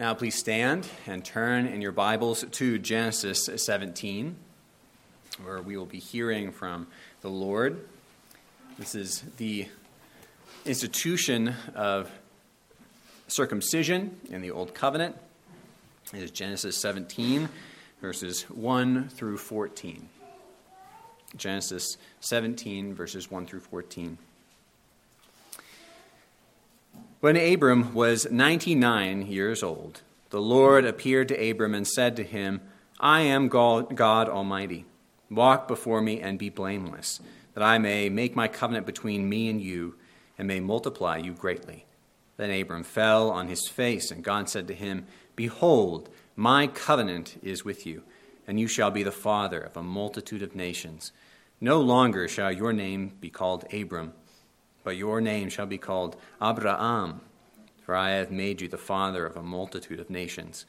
Now, please stand and turn in your Bibles to Genesis 17, where we will be hearing from the Lord. This is the institution of circumcision in the Old Covenant. It is Genesis 17, verses 1 through 14. Genesis 17, verses 1 through 14. When Abram was 99 years old, the Lord appeared to Abram and said to him, I am God, Almighty. Walk before me and be blameless, that I may make my covenant between me and you, and may multiply you greatly. Then Abram fell on his face, and God said to him, Behold, my covenant is with you, and you shall be the father of a multitude of nations. No longer shall your name be called Abram but your name shall be called Abraham, for I have made you the father of a multitude of nations.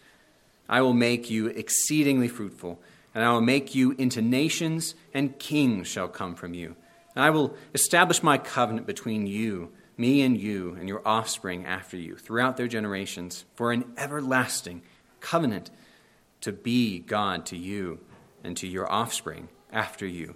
I will make you exceedingly fruitful, and I will make you into nations, and kings shall come from you. And I will establish my covenant between you, me and you, and your offspring after you, throughout their generations, for an everlasting covenant to be God to you and to your offspring after you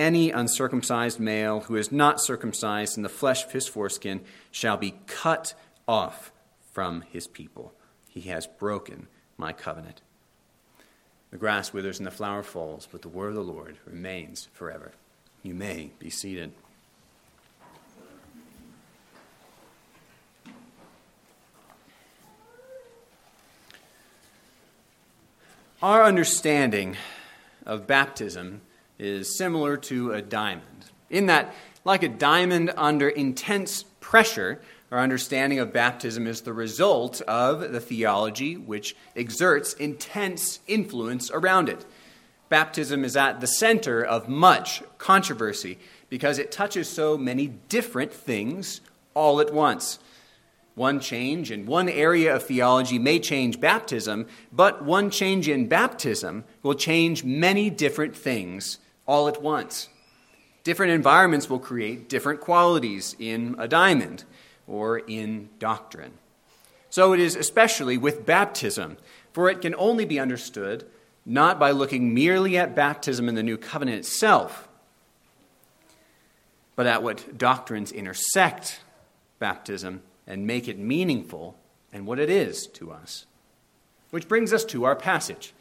any uncircumcised male who is not circumcised in the flesh of his foreskin shall be cut off from his people. He has broken my covenant. The grass withers and the flower falls, but the word of the Lord remains forever. You may be seated. Our understanding of baptism is similar to a diamond, in that, like a diamond under intense pressure, our understanding of baptism is the result of the theology which exerts intense influence around it. Baptism is at the center of much controversy because it touches so many different things all at once. One change in one area of theology may change baptism, but one change in baptism will change many different things all at once. Different environments will create different qualities in a diamond or in doctrine. So it is especially with baptism, for it can only be understood not by looking merely at baptism in the new covenant itself, but at what doctrines intersect baptism and make it meaningful and what it is to us. Which brings us to our passage.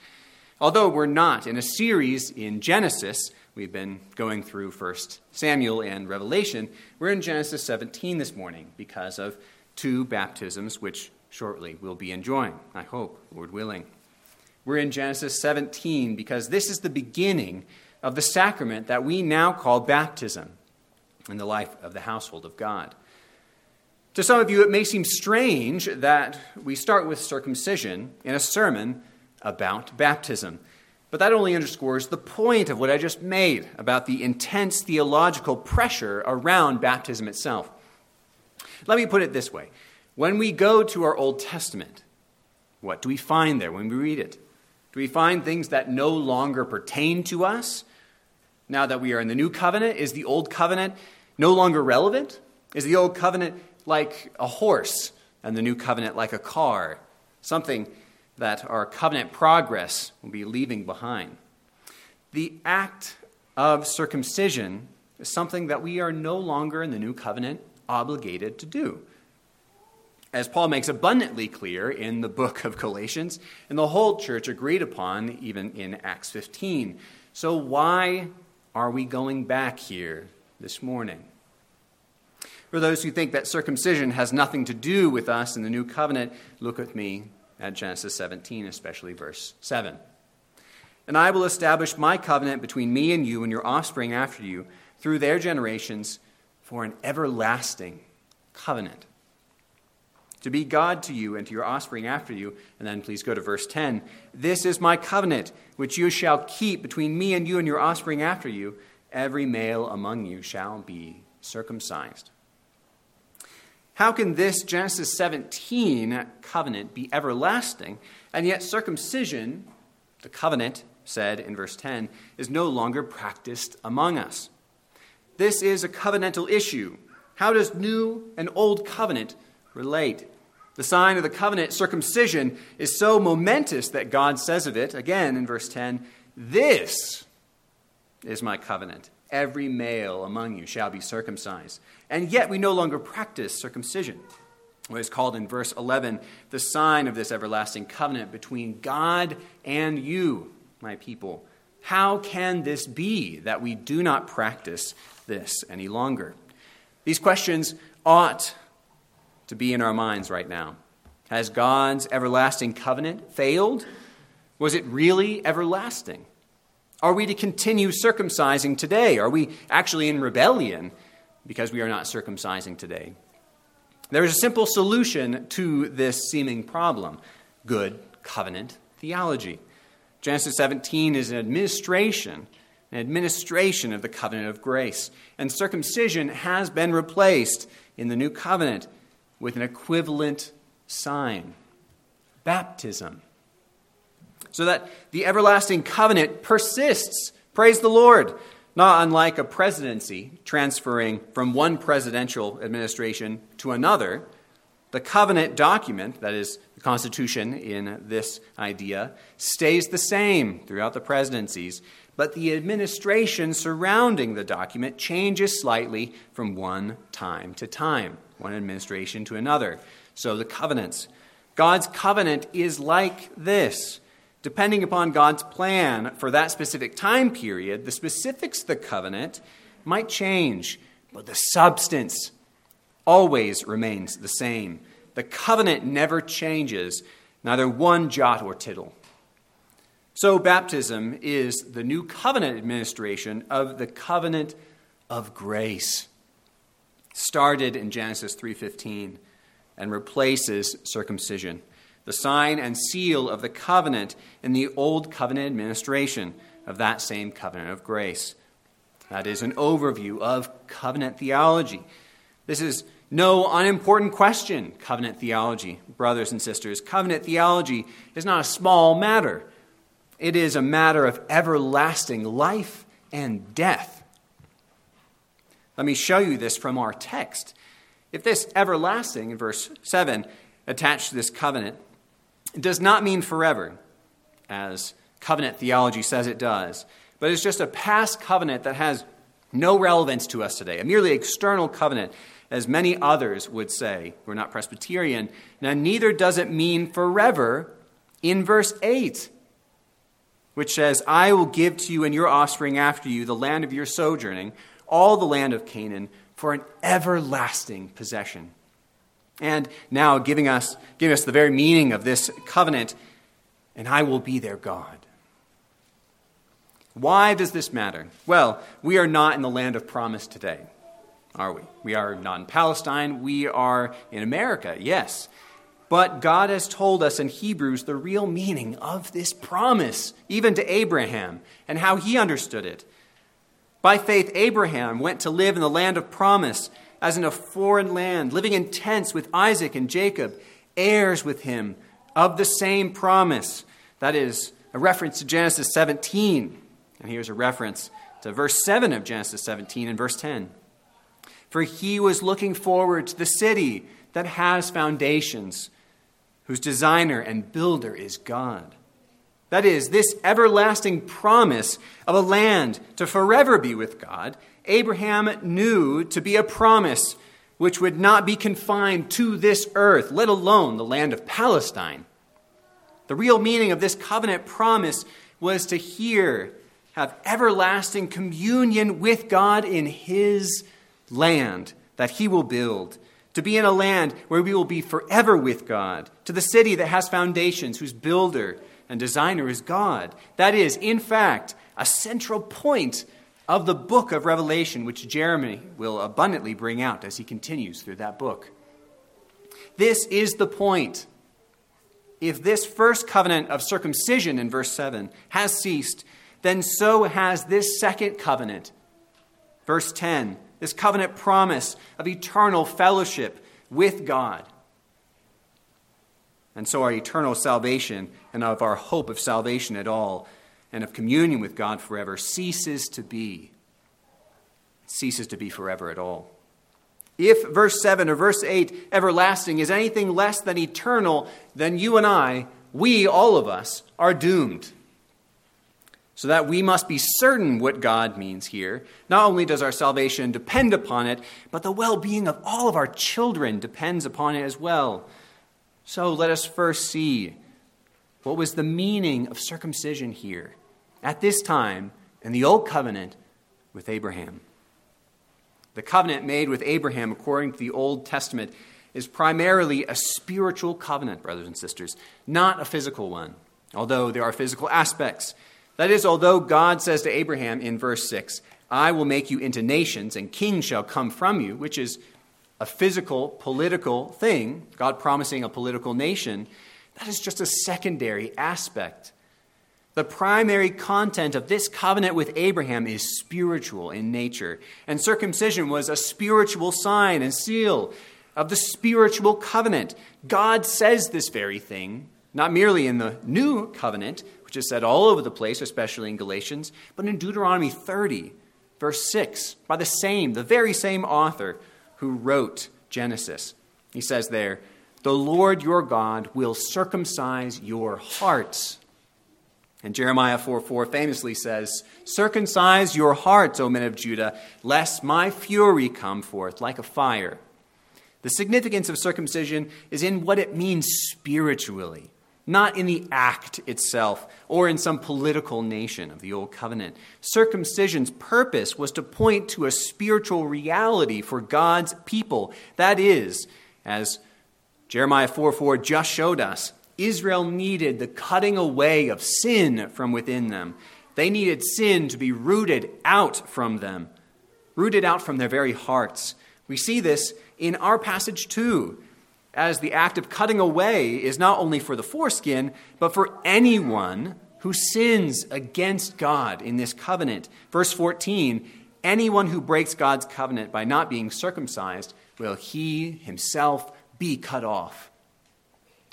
Although we're not in a series in Genesis, We've been going through 1 Samuel and Revelation. We're in Genesis 17 this morning because of two baptisms, which shortly we'll be enjoying, I hope, Lord willing. We're in Genesis 17 because this is the beginning of the sacrament that we now call baptism in the life of the household of God. To some of you, it may seem strange that we start with circumcision in a sermon about baptism. But that only underscores the point of what I just made about the intense theological pressure around baptism itself. Let me put it this way when we go to our Old Testament, what do we find there when we read it? Do we find things that no longer pertain to us? Now that we are in the new covenant, is the old covenant no longer relevant? Is the old covenant like a horse and the new covenant like a car? Something that our covenant progress will be leaving behind. The act of circumcision is something that we are no longer in the new covenant obligated to do. as Paul makes abundantly clear in the book of Galatians, and the whole church agreed upon even in Acts 15. So, why are we going back here this morning? For those who think that circumcision has nothing to do with us in the new covenant, look with me at Genesis 17, especially verse 7. And I will establish my covenant between me and you and your offspring after you through their generations for an everlasting covenant to be God to you and to your offspring after you. And then please go to verse 10. This is my covenant, which you shall keep between me and you and your offspring after you. Every male among you shall be circumcised. How can this Genesis 17 covenant be everlasting, and yet circumcision, the covenant said in verse 10, is no longer practiced among us? This is a covenantal issue. How does new and old covenant relate. The sign of the covenant, circumcision, is so momentous that God says of it, again in verse 10, This is my covenant. Every male among you shall be circumcised. And yet we no longer practice circumcision. What is called in verse 11 the sign of this everlasting covenant between God and you, my people. How can this be that we do not practice this any longer? These questions ought to be in our minds right now. Has God's everlasting covenant failed? Was it really everlasting? Are we to continue circumcising today? Are we actually in rebellion because we are not circumcising today? There is a simple solution to this seeming problem good covenant theology. Genesis 17 is an administration, an administration of the covenant of grace. And circumcision has been replaced in the new covenant with an equivalent sign baptism. So that the everlasting covenant persists. Praise the Lord. Not unlike a presidency transferring from one presidential administration to another, the covenant document, that is, the Constitution in this idea, stays the same throughout the presidencies, but the administration surrounding the document changes slightly from one time to time one administration to another. So the covenants. God's covenant is like this. Depending upon God's plan for that specific time period, the specifics of the covenant might change, but the substance always remains the same. The covenant never changes, neither one jot or tittle. So, baptism is the new covenant administration of the covenant of grace started in Genesis 3:15 and replaces circumcision, the sign and seal of the covenant in the old covenant administration of that same covenant of grace. That is an overview of covenant theology. This is no unimportant question, covenant theology, brothers and sisters. Covenant theology is not a small matter. It is a matter of everlasting life and death. Let me show you this from our text. If this everlasting, in verse 7, attached to this covenant, does not mean forever, as covenant theology says it does, but it's just a past covenant that has no relevance to us today, a merely external covenant, as many others would say. We're not Presbyterian. Now, neither does it mean forever in verse 8, which says, I will give to you and your offspring after you the land of your sojourning all the land of Canaan for an everlasting possession. And now giving us, giving us the very meaning of this covenant, and I will be their God. Why does this matter? Well, we are not in the land of promise today, are we? We are not in Palestine. We are in America, yes. But God has told us in Hebrews the real meaning of this promise, even to Abraham, and how he understood it. By faith, Abraham went to live in the land of promise, as in a foreign land, living in tents with Isaac and Jacob, heirs with him of the same promise. That is a reference to Genesis 17. And here's a reference to verse 7 of Genesis 17 and verse 10. For he was looking forward to the city that has foundations, whose designer and builder is God. That is, this everlasting promise of a land to forever be with God, Abraham knew to be a promise which would not be confined to this earth, let alone the land of Palestine. The real meaning of this covenant promise was to hear, have everlasting communion with God in His land that He will build, to be in a land where we will be forever with God, to the city that has foundations, whose builder and designer is God. That is, in fact, a central point of the book of Revelation, which Jeremy will abundantly bring out as he continues through that book. This is the point. If this first covenant of circumcision in verse 7 has ceased, then so has this second covenant. Verse 10, this covenant promise of eternal fellowship with God. And so our eternal salvation and of our hope of salvation at all and of communion with God forever ceases to be. ceases to be forever at all. If verse 7 or verse 8, everlasting, is anything less than eternal, then you and I, we, all of us, are doomed. So that we must be certain what God means here. Not only does our salvation depend upon it, but the well being of all of our children depends upon it as well. So let us first see what was the meaning of circumcision here at this time in the Old Covenant with Abraham. The covenant made with Abraham, according to the Old Testament, is primarily a spiritual covenant, brothers and sisters, not a physical one, although there are physical aspects. That is, although God says to Abraham in verse 6, I will make you into nations, and kings shall come from you, which is a physical, political thing, God promising a political nation, that is just a secondary aspect the primary content of this covenant with Abraham is spiritual in nature, and circumcision was a spiritual sign and seal of the spiritual covenant. God says this very thing, not merely in the new covenant, which is said all over the place, especially in Galatians, but in Deuteronomy 30, verse 6, by the same, the very same author who wrote Genesis. He says there, The Lord your God will circumcise your hearts and Jeremiah 4 4 famously says, Circumcise your hearts, O men of Judah, lest my fury come forth like a fire. The significance of circumcision is in what it means spiritually, not in the act itself or in some political nation of the Old Covenant. Circumcision's purpose was to point to a spiritual reality for God's people. That is, as Jeremiah 4 4 just showed us, Israel needed the cutting away of sin from within them. They needed sin to be rooted out from them, rooted out from their very hearts. We see this in our passage too, as the act of cutting away is not only for the foreskin, but for anyone who sins against God in this covenant. Verse 14 anyone who breaks God's covenant by not being circumcised, will he himself be cut off.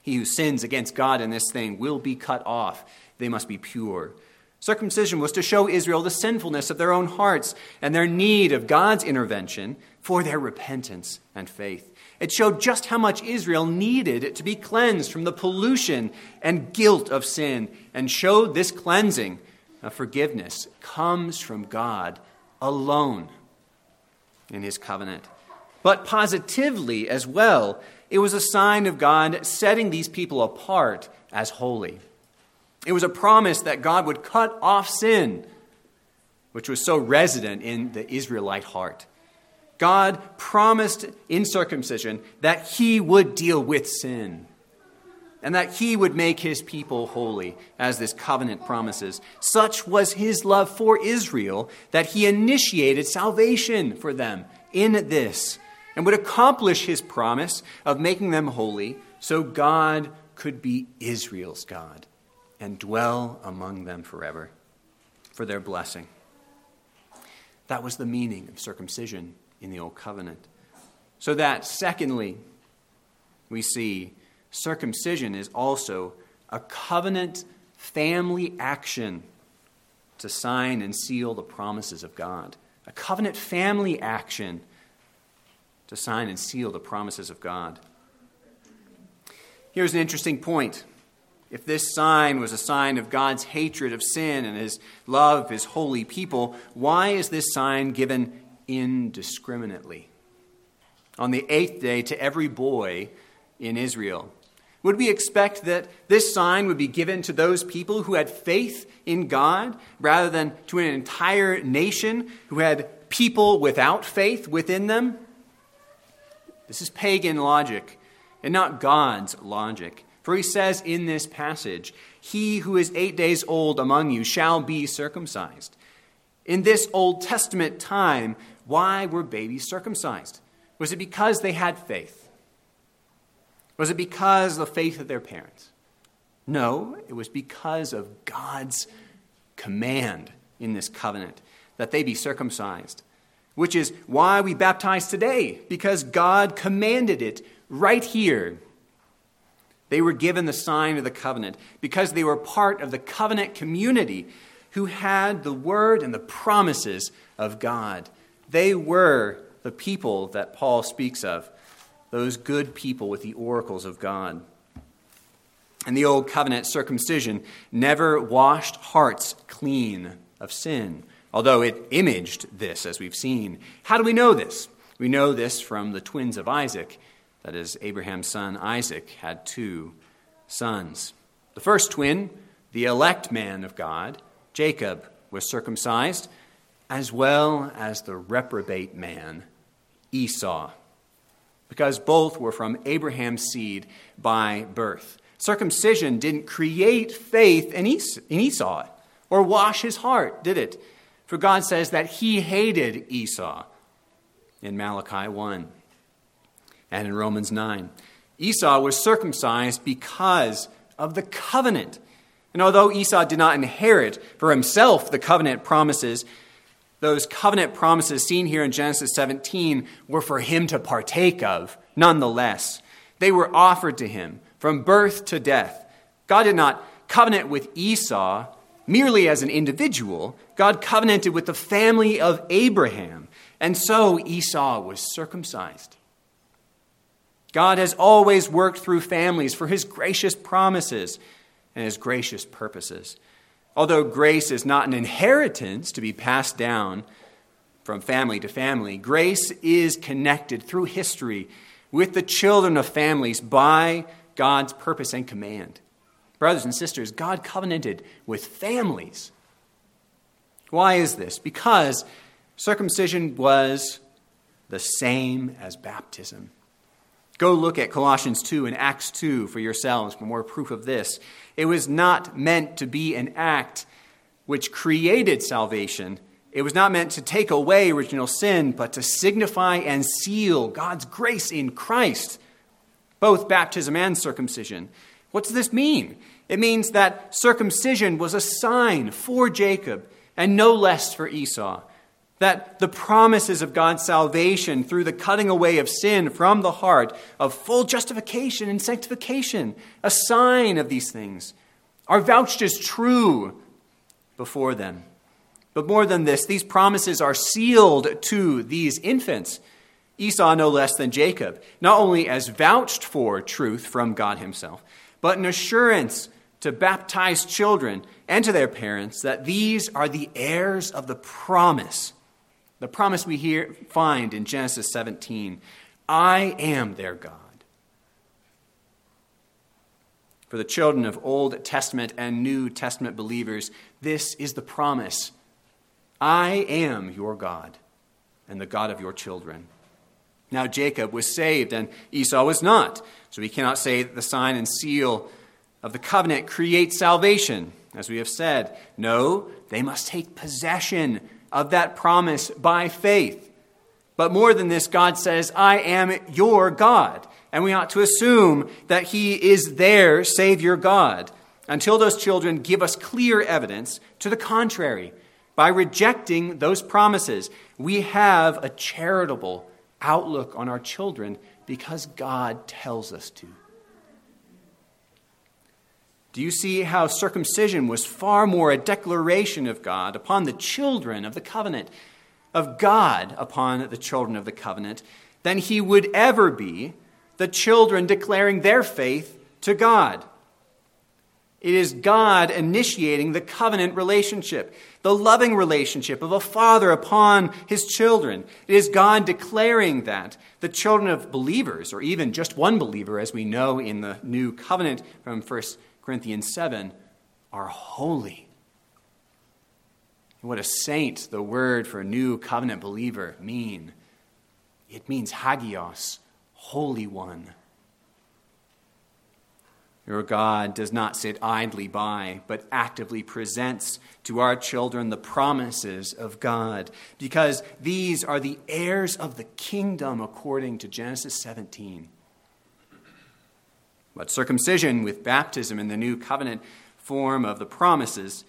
He who sins against God in this thing will be cut off. They must be pure. Circumcision was to show Israel the sinfulness of their own hearts and their need of God's intervention for their repentance and faith. It showed just how much Israel needed to be cleansed from the pollution and guilt of sin, and showed this cleansing of forgiveness comes from God alone in his covenant. But positively as well, it was a sign of God setting these people apart as holy. It was a promise that God would cut off sin, which was so resident in the Israelite heart. God promised in circumcision that he would deal with sin and that he would make his people holy, as this covenant promises. Such was his love for Israel that he initiated salvation for them in this and would accomplish his promise of making them holy so God could be Israel's God and dwell among them forever for their blessing. That was the meaning of circumcision in the Old Covenant. So that, secondly, we see circumcision is also a covenant family action to sign and seal the promises of God. A covenant family action to sign and seal the promises of God. Here's an interesting point. If this sign was a sign of God's hatred of sin and his love of his holy people, why is this sign given indiscriminately? on the eighth day to every boy in Israel. Would we expect that this sign would be given to those people who had faith in God rather than to an entire nation who had people without faith within them? This is pagan logic and not God's logic. For he says in this passage, He who is eight days old among you shall be circumcised. In this Old Testament time, why were babies circumcised? Was it because they had faith? Was it because of the faith of their parents? No, it was because of God's command in this covenant that they be circumcised, which is why we baptize today, because God commanded it right here. They were given the sign of the covenant because they were part of the covenant community who had the word and the promises of God. They were the people that Paul speaks of, those good people with the oracles of God. And the old covenant circumcision never washed hearts clean of sin, although it imaged this, as we've seen. How do we know this? We know this from the twins of Isaac. That is, Abraham's son Isaac had two sons. The first twin, the elect man of God, Jacob, was circumcised, as well as the reprobate man, Esau, because both were from Abraham's seed by birth. Circumcision didn't create faith in Esau or wash his heart, did it? For God says that he hated Esau in Malachi 1 and in Romans 9. Esau was circumcised because of the covenant. And although Esau did not inherit for himself the covenant promises, those covenant promises seen here in Genesis 17 were for him to partake of, nonetheless. They were offered to him from birth to death. God did not covenant with Esau merely as an individual, God covenanted with the family of Abraham. And so Esau was circumcised. God has always worked through families for his gracious promises and his gracious purposes. Although grace is not an inheritance to be passed down from family to family, grace is connected through history with the children of families by God's purpose and command. Brothers and sisters, God covenanted with families. Why is this? Because circumcision was the same as baptism. Go look at Colossians 2 and Acts 2 for yourselves for more proof of this. It was not meant to be an act which created salvation. It was not meant to take away original sin, but to signify and seal God's grace in Christ, both baptism and circumcision. What does this mean? It means that circumcision was a sign for Jacob and no less for Esau. That the promises of God's salvation through the cutting away of sin from the heart, of full justification and sanctification, a sign of these things, are vouched as true before them. But more than this, these promises are sealed to these infants, Esau no less than Jacob, not only as vouched for truth from God Himself, but an assurance to baptized children and to their parents that these are the heirs of the promise the promise we hear, find in Genesis 17 I am their God. For the children of Old Testament and New Testament believers, this is the promise I am your God and the God of your children. Now, Jacob was saved and Esau was not. So we cannot say that the sign and seal of the covenant creates salvation, as we have said. No, they must take possession of that promise by faith. But more than this, God says, I am your God. And we ought to assume that He is their Savior God until those children give us clear evidence to the contrary. By rejecting those promises, we have a charitable outlook on our children because God tells us to. Do you see how circumcision was far more a declaration of God upon the children of the covenant, of God upon the children of the covenant, than he would ever be the children declaring their faith to God? It is God initiating the covenant relationship, the loving relationship of a father upon his children. It is God declaring that the children of believers, or even just one believer, as we know in the new covenant from 1 Corinthians 7, are holy. What a saint the word for a new covenant believer mean. It means hagios, holy one. Your God does not sit idly by, but actively presents to our children the promises of God, because these are the heirs of the kingdom according to Genesis 17. But circumcision with baptism in the new covenant form of the promises,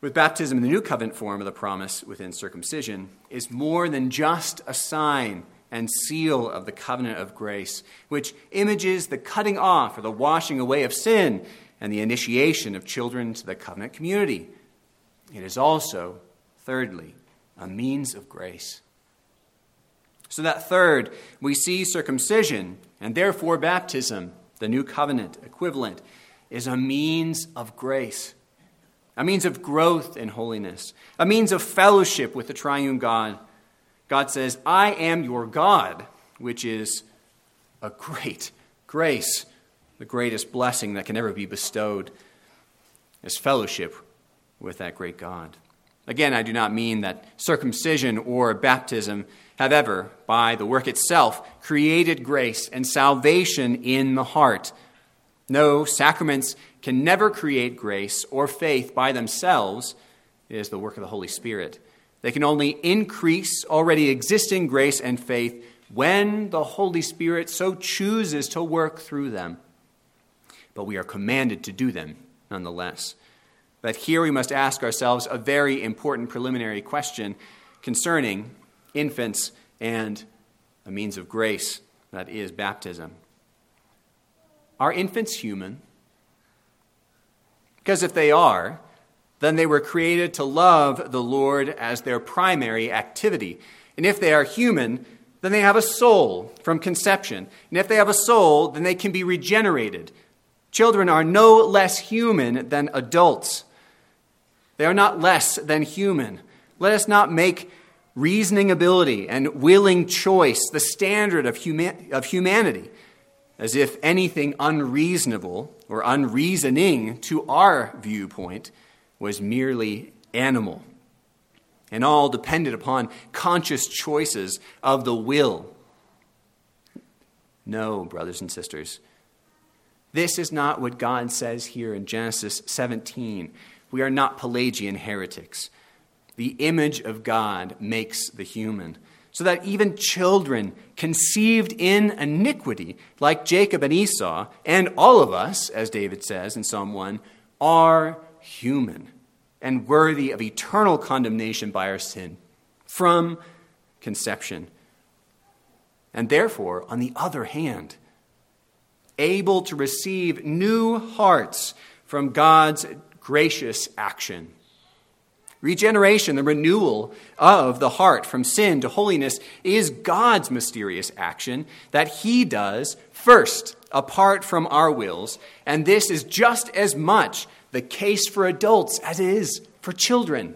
with baptism in the new covenant form of the promise within circumcision, is more than just a sign and seal of the covenant of grace, which images the cutting off or the washing away of sin and the initiation of children to the covenant community. It is also, thirdly, a means of grace. So, that third, we see circumcision and therefore baptism, the new covenant equivalent, is a means of grace, a means of growth in holiness, a means of fellowship with the triune God God says, I am your God, which is a great grace, the greatest blessing that can ever be bestowed is fellowship with that great God. Again, I do not mean that circumcision or baptism have ever, by the work itself, created grace and salvation in the heart. No, sacraments can never create grace or faith by themselves. It is the work of the Holy Spirit. They can only increase already existing grace and faith when the Holy Spirit so chooses to work through them. But we are commanded to do them nonetheless. But here we must ask ourselves a very important preliminary question concerning infants and a means of grace that is baptism. Are infants human? Because if they are, then they were created to love the Lord as their primary activity. And if they are human, then they have a soul from conception. And if they have a soul, then they can be regenerated. Children are no less human than adults. They are not less than human. Let us not make reasoning ability and willing choice the standard of, huma- of humanity, as if anything unreasonable or unreasoning to our viewpoint was merely animal and all depended upon conscious choices of the will. No, brothers and sisters. This is not what God says here in Genesis 17. We are not Pelagian heretics. The image of God makes the human, so that even children conceived in iniquity, like Jacob and Esau, and all of us, as David says in Psalm 1, are human and worthy of eternal condemnation by our sin from conception. And therefore, on the other hand, able to receive new hearts from God's gracious action. Regeneration, the renewal of the heart from sin to holiness, is God's mysterious action that He does first, apart from our wills. And this is just as much the case for adults as it is for children.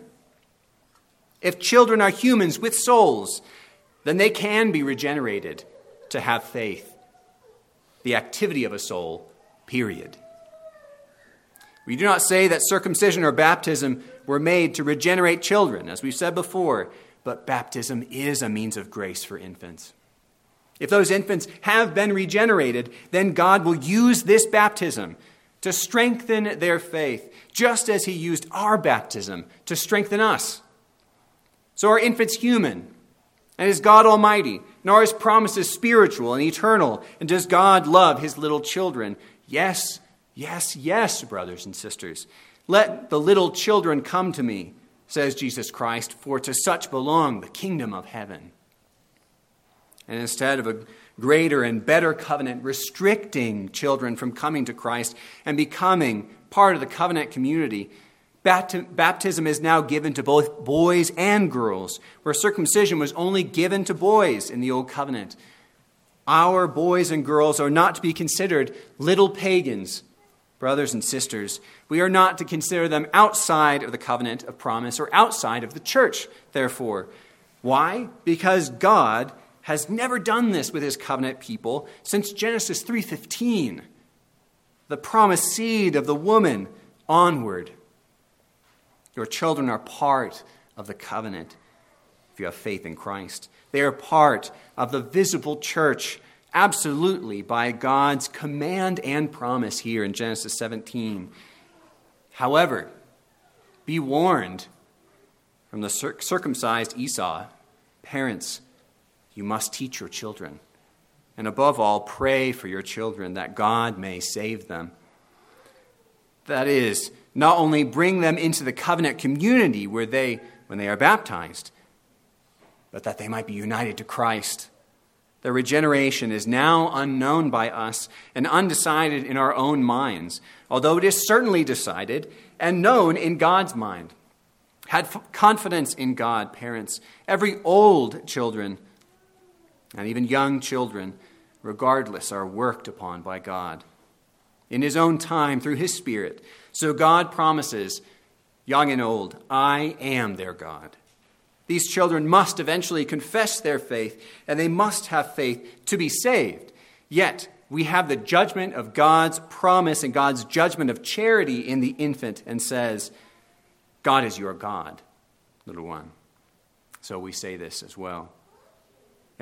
If children are humans with souls, then they can be regenerated to have faith. The activity of a soul, period. We do not say that circumcision or baptism were made to regenerate children, as we've said before, but baptism is a means of grace for infants. If those infants have been regenerated, then God will use this baptism to strengthen their faith, just as He used our baptism to strengthen us. So our infant's human, and is God Almighty, nor His promises spiritual and eternal. And does God love His little children? Yes, yes, yes, brothers and sisters. Let the little children come to me, says Jesus Christ, for to such belong the kingdom of heaven. And instead of a greater and better covenant restricting children from coming to Christ and becoming part of the covenant community, baptism is now given to both boys and girls, where circumcision was only given to boys in the Old Covenant. Our boys and girls are not to be considered little pagans brothers and sisters, we are not to consider them outside of the covenant of promise or outside of the church, therefore. Why? Because God has never done this with his covenant people since Genesis 3:15. The promised seed of the woman onward. Your children are part of the covenant if you have faith in Christ. They are part of the visible church absolutely by God's command and promise here in Genesis 17. However, be warned from the circumcised Esau parents, you must teach your children. And above all, pray for your children that God may save them. That is, not only bring them into the covenant community where they, when they are baptized, but that they might be united to Christ their regeneration is now unknown by us and undecided in our own minds, although it is certainly decided and known in God's mind. Had confidence in God, parents. Every old children and even young children, regardless, are worked upon by God in His own time through His Spirit. So God promises, young and old, I am their God. These children must eventually confess their faith, and they must have faith to be saved. Yet, we have the judgment of God's promise and God's judgment of charity in the infant, and says, God is your God, little one. So we say this as well.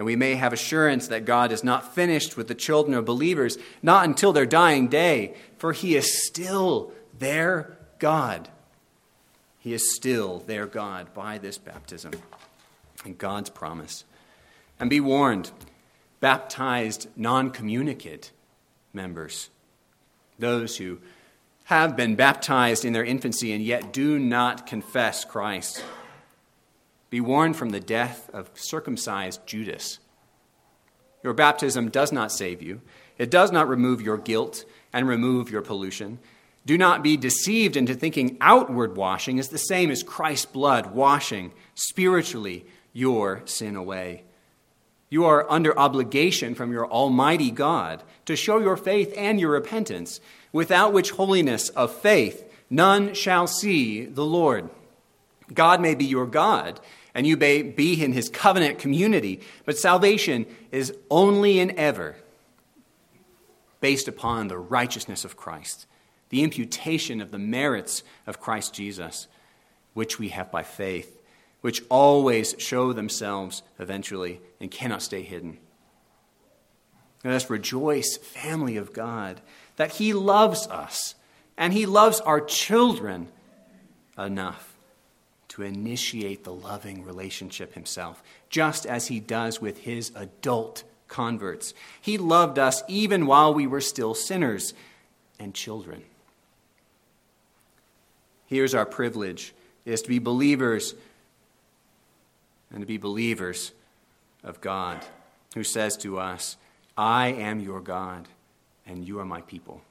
And we may have assurance that God is not finished with the children of believers, not until their dying day, for He is still their God. He is still their God by this baptism and God's promise. And be warned baptized non communicant members, those who have been baptized in their infancy and yet do not confess Christ. Be warned from the death of circumcised Judas. Your baptism does not save you. It does not remove your guilt and remove your pollution. Do not be deceived into thinking outward washing is the same as Christ's blood washing spiritually your sin away. You are under obligation from your Almighty God to show your faith and your repentance, without which holiness of faith none shall see the Lord. God may be your God, and you may be in his covenant community, but salvation is only and ever based upon the righteousness of Christ the imputation of the merits of Christ Jesus, which we have by faith, which always show themselves eventually and cannot stay hidden. Let us rejoice, family of God, that He loves us and He loves our children enough to initiate the loving relationship Himself, just as He does with His adult converts. He loved us even while we were still sinners and children. Here's our privilege is to be believers and to be believers of God, who says to us, I am your God, and you are my people,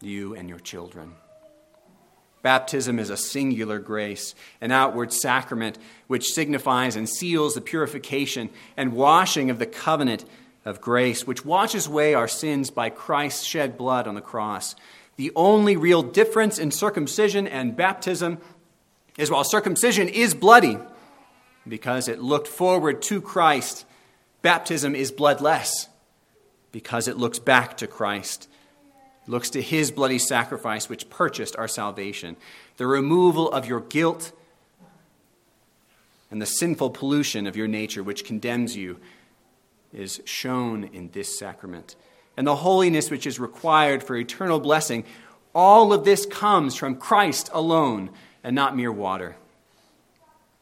you and your children. Baptism is a singular grace, an outward sacrament which signifies and seals the purification and washing of the covenant of grace, which washes away our sins by Christ's shed blood on the cross. The only real difference in circumcision and baptism is while circumcision is bloody, because it looked forward to Christ, baptism is bloodless, because it looks back to Christ. Looks to his bloody sacrifice, which purchased our salvation. The removal of your guilt and the sinful pollution of your nature, which condemns you, is shown in this sacrament and the holiness which is required for eternal blessing, all of this comes from Christ alone and not mere water.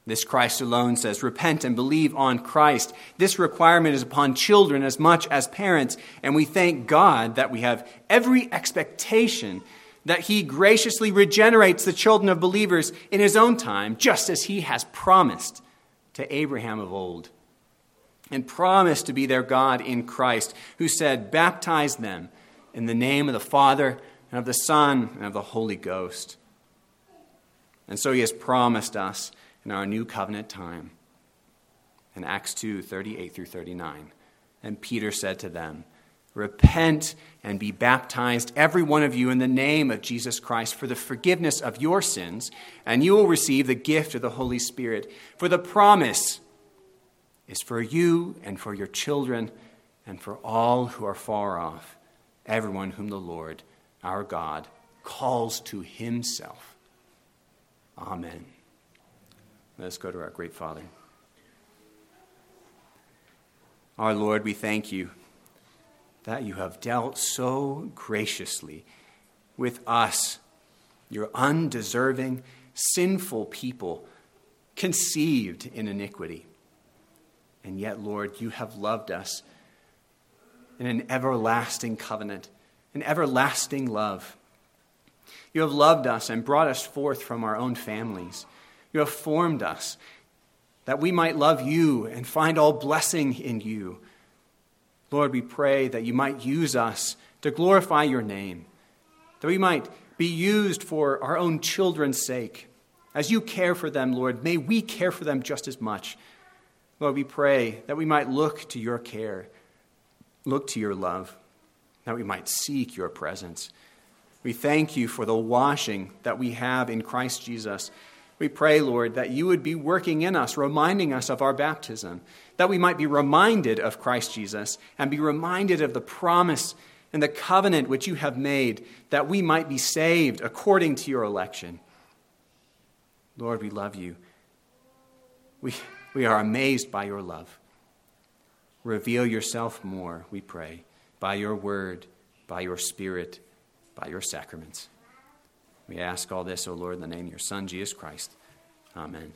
This Christ alone says, Repent and believe on Christ. This requirement is upon children as much as parents, and we thank God that we have every expectation that He graciously regenerates the children of believers in His own time, just as He has promised to Abraham of old and promised to be their God in Christ, who said, Baptize them in the name of the Father, and of the Son, and of the Holy Ghost. And so he has promised us in our new covenant time. In Acts 2 38 through 39. And Peter said to them, repent and be baptized, every one of you, in the name of Jesus Christ for the forgiveness of your sins, and you will receive the gift of the Holy Spirit. For the promise is for you and for your children and for all who are far off, everyone whom the Lord, our God, calls to himself. Amen. Let's go to our great Father. Our Lord, we thank you that you have dealt so graciously with us, your undeserving, sinful people, conceived in iniquity. And yet, Lord, you have loved us in an everlasting covenant, an everlasting love. You have loved us and brought us forth from our own families. You have formed us that we might love you and find all blessing in you. Lord, we pray that you might use us to glorify your name, that we might be used for our own children's sake. As you care for them, Lord, may we care for them just as much. Lord, we pray that we might look to your care, look to your love, that we might seek your presence. We thank you for the washing that we have in Christ Jesus. We pray, Lord, that you would be working in us, reminding us of our baptism, that we might be reminded of Christ Jesus and be reminded of the promise and the covenant which you have made, that we might be saved according to your election. Lord, we love you. We, we are amazed by your love. Reveal yourself more, we pray, by your word, by your spirit, by your sacraments. We ask all this, O Lord, in the name of your Son, Jesus Christ. Amen.